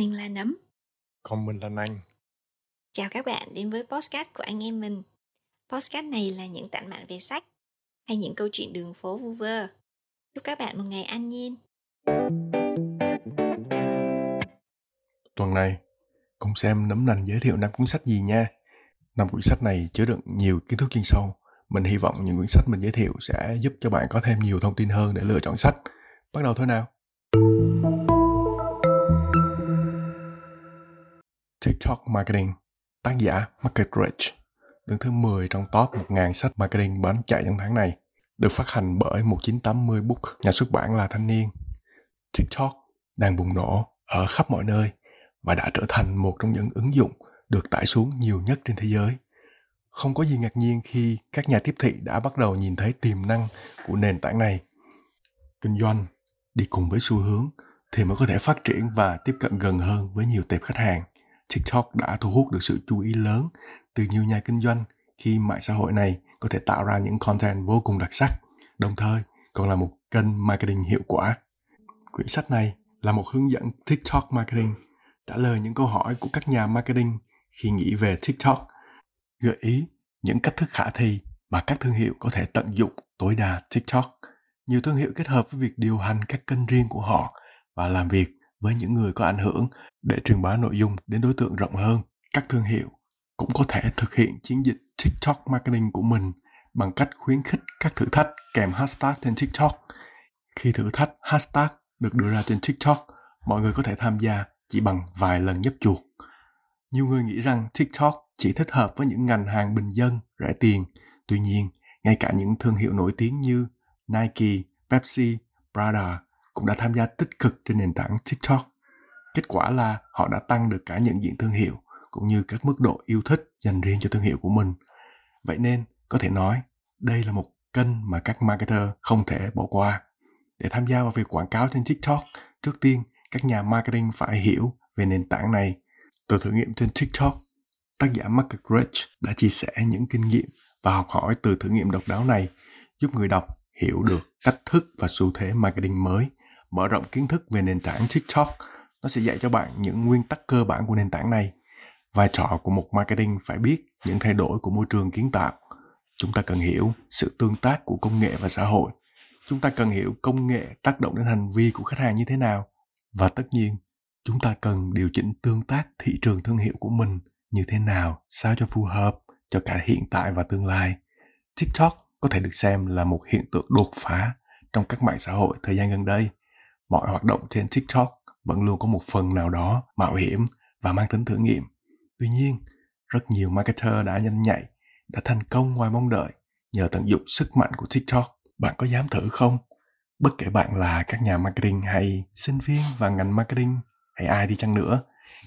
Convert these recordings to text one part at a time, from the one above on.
Mình là Nấm. Còn mình là Năng. Chào các bạn đến với podcast của anh em mình. Podcast này là những tản mạn về sách hay những câu chuyện đường phố vu vơ. Chúc các bạn một ngày an nhiên. Tuần này, cùng xem Nấm Nành giới thiệu năm cuốn sách gì nha. Năm cuốn sách này chứa đựng nhiều kiến thức chuyên sâu. Mình hy vọng những cuốn sách mình giới thiệu sẽ giúp cho bạn có thêm nhiều thông tin hơn để lựa chọn sách. Bắt đầu thôi nào. TikTok Marketing Tác giả Market Rich Đứng thứ 10 trong top 1.000 sách marketing bán chạy trong tháng này Được phát hành bởi 1980 Book, nhà xuất bản là Thanh Niên TikTok đang bùng nổ ở khắp mọi nơi và đã trở thành một trong những ứng dụng được tải xuống nhiều nhất trên thế giới. Không có gì ngạc nhiên khi các nhà tiếp thị đã bắt đầu nhìn thấy tiềm năng của nền tảng này. Kinh doanh đi cùng với xu hướng thì mới có thể phát triển và tiếp cận gần hơn với nhiều tệp khách hàng. TikTok đã thu hút được sự chú ý lớn từ nhiều nhà kinh doanh khi mạng xã hội này có thể tạo ra những content vô cùng đặc sắc, đồng thời còn là một kênh marketing hiệu quả. Quyển sách này là một hướng dẫn TikTok marketing, trả lời những câu hỏi của các nhà marketing khi nghĩ về TikTok, gợi ý những cách thức khả thi mà các thương hiệu có thể tận dụng tối đa TikTok. Nhiều thương hiệu kết hợp với việc điều hành các kênh riêng của họ và làm việc với những người có ảnh hưởng để truyền bá nội dung đến đối tượng rộng hơn. Các thương hiệu cũng có thể thực hiện chiến dịch TikTok marketing của mình bằng cách khuyến khích các thử thách kèm hashtag trên TikTok. Khi thử thách hashtag được đưa ra trên TikTok, mọi người có thể tham gia chỉ bằng vài lần nhấp chuột. Nhiều người nghĩ rằng TikTok chỉ thích hợp với những ngành hàng bình dân, rẻ tiền. Tuy nhiên, ngay cả những thương hiệu nổi tiếng như Nike, Pepsi, Prada cũng đã tham gia tích cực trên nền tảng TikTok. Kết quả là họ đã tăng được cả nhận diện thương hiệu cũng như các mức độ yêu thích dành riêng cho thương hiệu của mình. Vậy nên, có thể nói, đây là một kênh mà các marketer không thể bỏ qua. Để tham gia vào việc quảng cáo trên TikTok, trước tiên các nhà marketing phải hiểu về nền tảng này. Từ thử nghiệm trên TikTok, tác giả Market Rich đã chia sẻ những kinh nghiệm và học hỏi từ thử nghiệm độc đáo này, giúp người đọc hiểu được cách thức và xu thế marketing mới mở rộng kiến thức về nền tảng TikTok. Nó sẽ dạy cho bạn những nguyên tắc cơ bản của nền tảng này. Vai trò của một marketing phải biết những thay đổi của môi trường kiến tạo. Chúng ta cần hiểu sự tương tác của công nghệ và xã hội. Chúng ta cần hiểu công nghệ tác động đến hành vi của khách hàng như thế nào. Và tất nhiên, chúng ta cần điều chỉnh tương tác thị trường thương hiệu của mình như thế nào sao cho phù hợp cho cả hiện tại và tương lai. TikTok có thể được xem là một hiện tượng đột phá trong các mạng xã hội thời gian gần đây mọi hoạt động trên TikTok vẫn luôn có một phần nào đó mạo hiểm và mang tính thử nghiệm. Tuy nhiên, rất nhiều marketer đã nhanh nhạy, đã thành công ngoài mong đợi nhờ tận dụng sức mạnh của TikTok. Bạn có dám thử không? Bất kể bạn là các nhà marketing hay sinh viên và ngành marketing hay ai đi chăng nữa,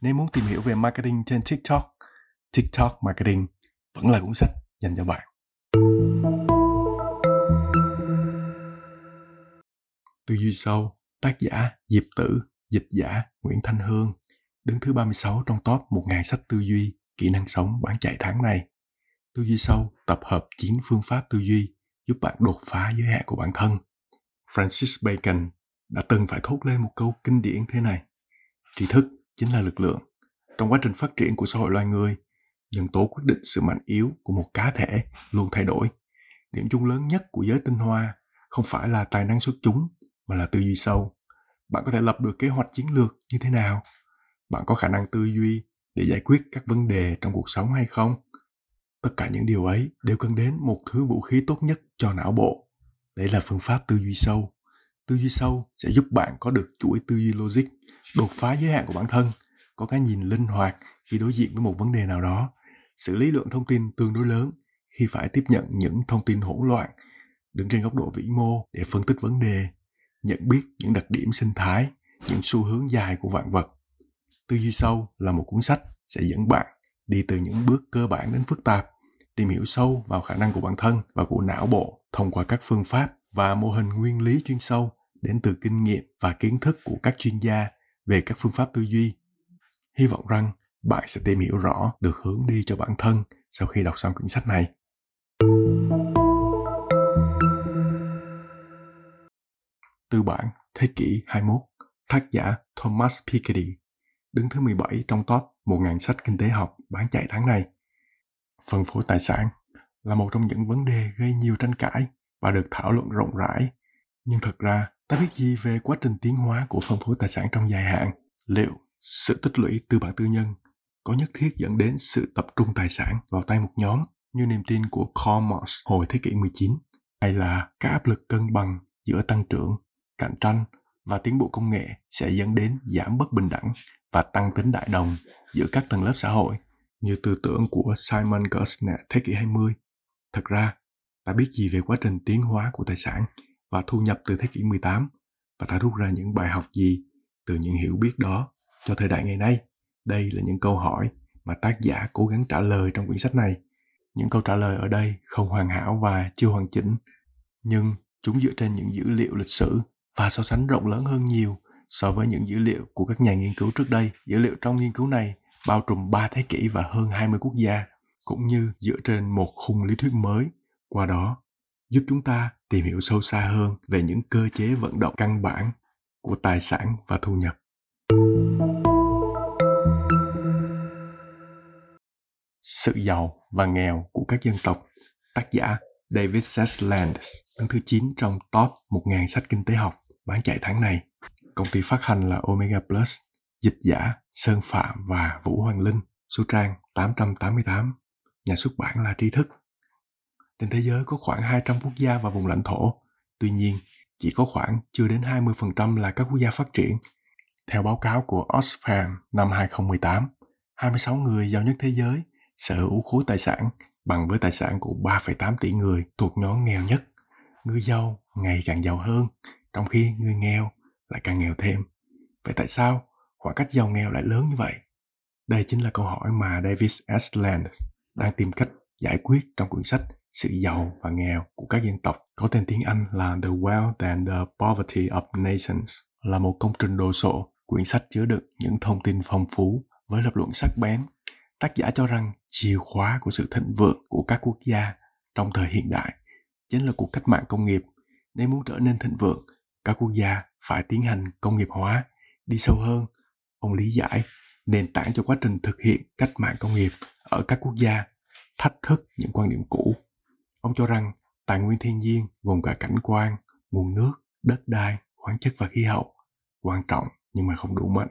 nếu muốn tìm hiểu về marketing trên TikTok, TikTok Marketing vẫn là cuốn sách dành cho bạn. Tư duy sâu Tác giả Diệp Tử, dịch giả Nguyễn Thanh Hương, đứng thứ 36 trong top 1.000 sách tư duy, kỹ năng sống bán chạy tháng này. Tư duy sâu tập hợp 9 phương pháp tư duy giúp bạn đột phá giới hạn của bản thân. Francis Bacon đã từng phải thốt lên một câu kinh điển thế này. Tri thức chính là lực lượng. Trong quá trình phát triển của xã hội loài người, nhân tố quyết định sự mạnh yếu của một cá thể luôn thay đổi. Điểm chung lớn nhất của giới tinh hoa không phải là tài năng xuất chúng mà là tư duy sâu. Bạn có thể lập được kế hoạch chiến lược như thế nào? Bạn có khả năng tư duy để giải quyết các vấn đề trong cuộc sống hay không? Tất cả những điều ấy đều cần đến một thứ vũ khí tốt nhất cho não bộ. Đấy là phương pháp tư duy sâu. Tư duy sâu sẽ giúp bạn có được chuỗi tư duy logic, đột phá giới hạn của bản thân, có cái nhìn linh hoạt khi đối diện với một vấn đề nào đó. Xử lý lượng thông tin tương đối lớn khi phải tiếp nhận những thông tin hỗn loạn, đứng trên góc độ vĩ mô để phân tích vấn đề nhận biết những đặc điểm sinh thái, những xu hướng dài của vạn vật. Tư duy sâu là một cuốn sách sẽ dẫn bạn đi từ những bước cơ bản đến phức tạp, tìm hiểu sâu vào khả năng của bản thân và của não bộ thông qua các phương pháp và mô hình nguyên lý chuyên sâu đến từ kinh nghiệm và kiến thức của các chuyên gia về các phương pháp tư duy. Hy vọng rằng bạn sẽ tìm hiểu rõ được hướng đi cho bản thân sau khi đọc xong quyển sách này. Tư bản Thế kỷ 21 Tác giả Thomas Piketty đứng thứ 17 trong top 1.000 sách kinh tế học bán chạy tháng này. Phân phối tài sản là một trong những vấn đề gây nhiều tranh cãi và được thảo luận rộng rãi. Nhưng thật ra, ta biết gì về quá trình tiến hóa của phân phối tài sản trong dài hạn? Liệu sự tích lũy tư bản tư nhân có nhất thiết dẫn đến sự tập trung tài sản vào tay một nhóm như niềm tin của Karl Marx hồi thế kỷ 19 hay là các áp lực cân bằng giữa tăng trưởng, cạnh tranh và tiến bộ công nghệ sẽ dẫn đến giảm bất bình đẳng và tăng tính đại đồng giữa các tầng lớp xã hội như tư tưởng của Simon Gardner thế kỷ 20. Thật ra, ta biết gì về quá trình tiến hóa của tài sản và thu nhập từ thế kỷ 18 và ta rút ra những bài học gì từ những hiểu biết đó cho thời đại ngày nay. Đây là những câu hỏi mà tác giả cố gắng trả lời trong quyển sách này. Những câu trả lời ở đây không hoàn hảo và chưa hoàn chỉnh, nhưng chúng dựa trên những dữ liệu lịch sử và so sánh rộng lớn hơn nhiều so với những dữ liệu của các nhà nghiên cứu trước đây. Dữ liệu trong nghiên cứu này bao trùm 3 thế kỷ và hơn 20 quốc gia, cũng như dựa trên một khung lý thuyết mới. Qua đó, giúp chúng ta tìm hiểu sâu xa hơn về những cơ chế vận động căn bản của tài sản và thu nhập. Sự giàu và nghèo của các dân tộc Tác giả David Sesland đứng thứ 9 trong top 1.000 sách kinh tế học bán chạy tháng này. Công ty phát hành là Omega Plus, dịch giả Sơn Phạm và Vũ Hoàng Linh, số trang 888, nhà xuất bản là Tri Thức. Trên thế giới có khoảng 200 quốc gia và vùng lãnh thổ, tuy nhiên chỉ có khoảng chưa đến 20% là các quốc gia phát triển. Theo báo cáo của Oxfam năm 2018, 26 người giàu nhất thế giới sở hữu khối tài sản bằng với tài sản của 3,8 tỷ người thuộc nhóm nghèo nhất. Người giàu ngày càng giàu hơn, trong khi người nghèo lại càng nghèo thêm. Vậy tại sao khoảng cách giàu nghèo lại lớn như vậy? Đây chính là câu hỏi mà Davis Ashland đang tìm cách giải quyết trong cuốn sách Sự giàu và nghèo của các dân tộc, có tên tiếng Anh là The Wealth and the Poverty of Nations, là một công trình đồ sộ. Quyển sách chứa đựng những thông tin phong phú với lập luận sắc bén tác giả cho rằng chìa khóa của sự thịnh vượng của các quốc gia trong thời hiện đại chính là cuộc cách mạng công nghiệp nếu muốn trở nên thịnh vượng các quốc gia phải tiến hành công nghiệp hóa đi sâu hơn. Ông lý giải nền tảng cho quá trình thực hiện cách mạng công nghiệp ở các quốc gia thách thức những quan điểm cũ. Ông cho rằng tài nguyên thiên nhiên gồm cả cảnh quan, nguồn nước, đất đai, khoáng chất và khí hậu quan trọng nhưng mà không đủ mạnh.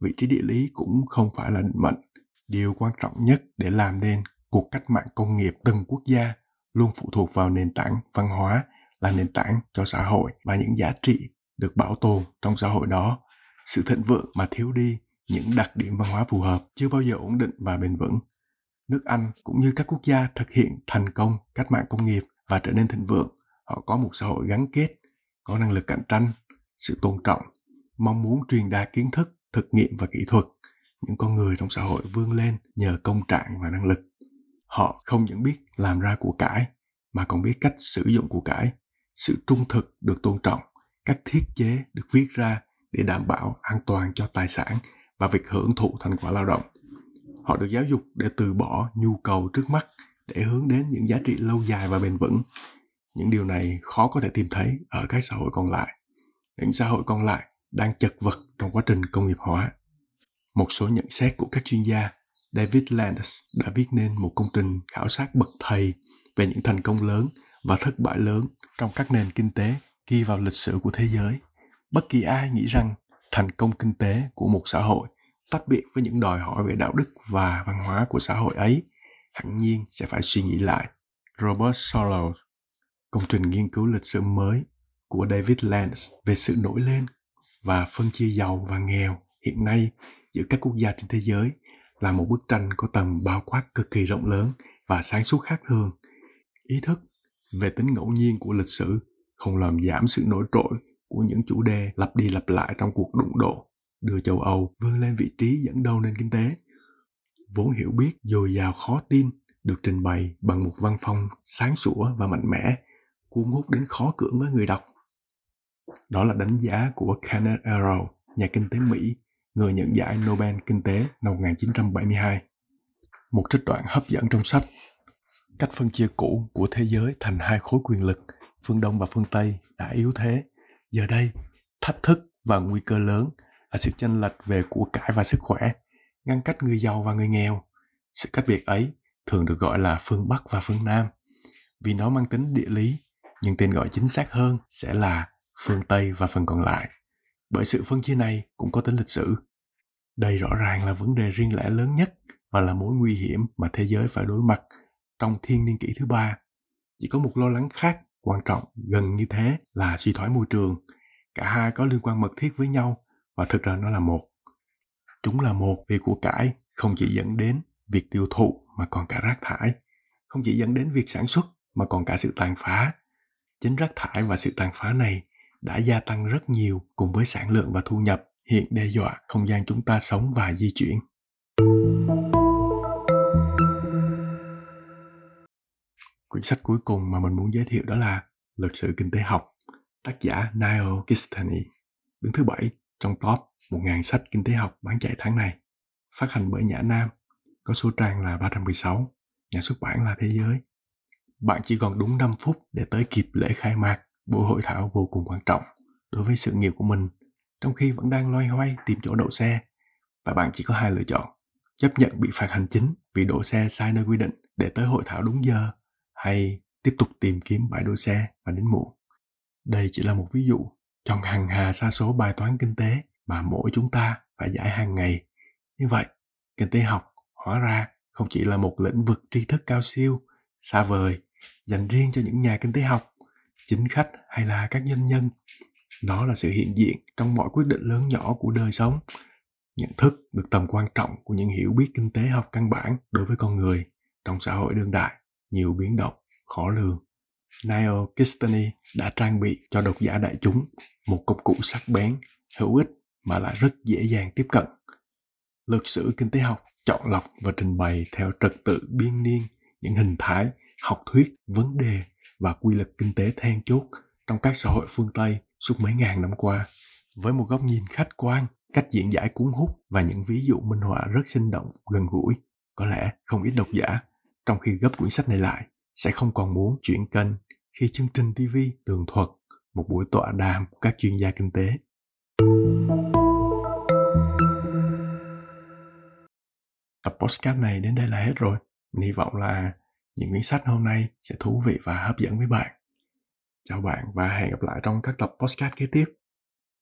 Vị trí địa lý cũng không phải là định mệnh. Điều quan trọng nhất để làm nên cuộc cách mạng công nghiệp từng quốc gia luôn phụ thuộc vào nền tảng văn hóa là nền tảng cho xã hội và những giá trị được bảo tồn trong xã hội đó. Sự thịnh vượng mà thiếu đi những đặc điểm văn hóa phù hợp chưa bao giờ ổn định và bền vững. Nước anh cũng như các quốc gia thực hiện thành công cách mạng công nghiệp và trở nên thịnh vượng, họ có một xã hội gắn kết, có năng lực cạnh tranh, sự tôn trọng, mong muốn truyền đạt kiến thức, thực nghiệm và kỹ thuật. Những con người trong xã hội vươn lên nhờ công trạng và năng lực. Họ không những biết làm ra của cải, mà còn biết cách sử dụng của cải sự trung thực được tôn trọng các thiết chế được viết ra để đảm bảo an toàn cho tài sản và việc hưởng thụ thành quả lao động. Họ được giáo dục để từ bỏ nhu cầu trước mắt để hướng đến những giá trị lâu dài và bền vững. Những điều này khó có thể tìm thấy ở các xã hội còn lại. Những xã hội còn lại đang chật vật trong quá trình công nghiệp hóa. Một số nhận xét của các chuyên gia, David Landis đã viết nên một công trình khảo sát bậc thầy về những thành công lớn và thất bại lớn trong các nền kinh tế ghi vào lịch sử của thế giới. Bất kỳ ai nghĩ rằng thành công kinh tế của một xã hội tách biệt với những đòi hỏi về đạo đức và văn hóa của xã hội ấy, hẳn nhiên sẽ phải suy nghĩ lại. Robert Solow, công trình nghiên cứu lịch sử mới của David Landis về sự nổi lên và phân chia giàu và nghèo hiện nay giữa các quốc gia trên thế giới là một bức tranh có tầm bao quát cực kỳ rộng lớn và sáng suốt khác thường. Ý thức về tính ngẫu nhiên của lịch sử không làm giảm sự nổi trội của những chủ đề lặp đi lặp lại trong cuộc đụng độ, đưa châu Âu vươn lên vị trí dẫn đầu nền kinh tế. Vốn hiểu biết dồi dào khó tin được trình bày bằng một văn phong sáng sủa và mạnh mẽ, cuốn hút đến khó cưỡng với người đọc. Đó là đánh giá của Kenneth Arrow, nhà kinh tế Mỹ người nhận giải Nobel Kinh tế năm 1972. Một trích đoạn hấp dẫn trong sách Cách phân chia cũ của thế giới thành hai khối quyền lực, phương Đông và phương Tây đã yếu thế. Giờ đây, thách thức và nguy cơ lớn là sự chênh lệch về của cải và sức khỏe, ngăn cách người giàu và người nghèo. Sự cách biệt ấy thường được gọi là phương Bắc và phương Nam, vì nó mang tính địa lý, nhưng tên gọi chính xác hơn sẽ là phương Tây và phần còn lại. Bởi sự phân chia này cũng có tính lịch sử. Đây rõ ràng là vấn đề riêng lẻ lớn nhất và là mối nguy hiểm mà thế giới phải đối mặt trong thiên niên kỷ thứ ba. Chỉ có một lo lắng khác quan trọng gần như thế là suy thoái môi trường. Cả hai có liên quan mật thiết với nhau và thực ra nó là một. Chúng là một vì của cải không chỉ dẫn đến việc tiêu thụ mà còn cả rác thải, không chỉ dẫn đến việc sản xuất mà còn cả sự tàn phá. Chính rác thải và sự tàn phá này đã gia tăng rất nhiều cùng với sản lượng và thu nhập hiện đe dọa không gian chúng ta sống và di chuyển. Quyển sách cuối cùng mà mình muốn giới thiệu đó là Lịch sử kinh tế học, tác giả Niall Kistany, đứng thứ bảy trong top 1.000 sách kinh tế học bán chạy tháng này. Phát hành bởi Nhã Nam, có số trang là 316, nhà xuất bản là Thế Giới. Bạn chỉ còn đúng 5 phút để tới kịp lễ khai mạc buổi hội thảo vô cùng quan trọng đối với sự nghiệp của mình, trong khi vẫn đang loay hoay tìm chỗ đậu xe. Và bạn chỉ có hai lựa chọn, chấp nhận bị phạt hành chính vì đổ xe sai nơi quy định để tới hội thảo đúng giờ hay tiếp tục tìm kiếm bãi đỗ xe và đến muộn. Đây chỉ là một ví dụ trong hàng hà sa số bài toán kinh tế mà mỗi chúng ta phải giải hàng ngày. Như vậy, kinh tế học hóa ra không chỉ là một lĩnh vực tri thức cao siêu, xa vời, dành riêng cho những nhà kinh tế học, chính khách hay là các doanh nhân. Nó là sự hiện diện trong mọi quyết định lớn nhỏ của đời sống, nhận thức được tầm quan trọng của những hiểu biết kinh tế học căn bản đối với con người trong xã hội đương đại nhiều biến động, khó lường. Niall Kistany đã trang bị cho độc giả đại chúng một công cụ sắc bén, hữu ích mà lại rất dễ dàng tiếp cận. Lược sử kinh tế học chọn lọc và trình bày theo trật tự biên niên những hình thái, học thuyết, vấn đề và quy luật kinh tế then chốt trong các xã hội phương Tây suốt mấy ngàn năm qua. Với một góc nhìn khách quan, cách diễn giải cuốn hút và những ví dụ minh họa rất sinh động, gần gũi, có lẽ không ít độc giả trong khi gấp quyển sách này lại, sẽ không còn muốn chuyển kênh khi chương trình TV tường thuật, một buổi tọa đàm của các chuyên gia kinh tế. Tập podcast này đến đây là hết rồi. Mình hy vọng là những quyển sách hôm nay sẽ thú vị và hấp dẫn với bạn. Chào bạn và hẹn gặp lại trong các tập podcast kế tiếp.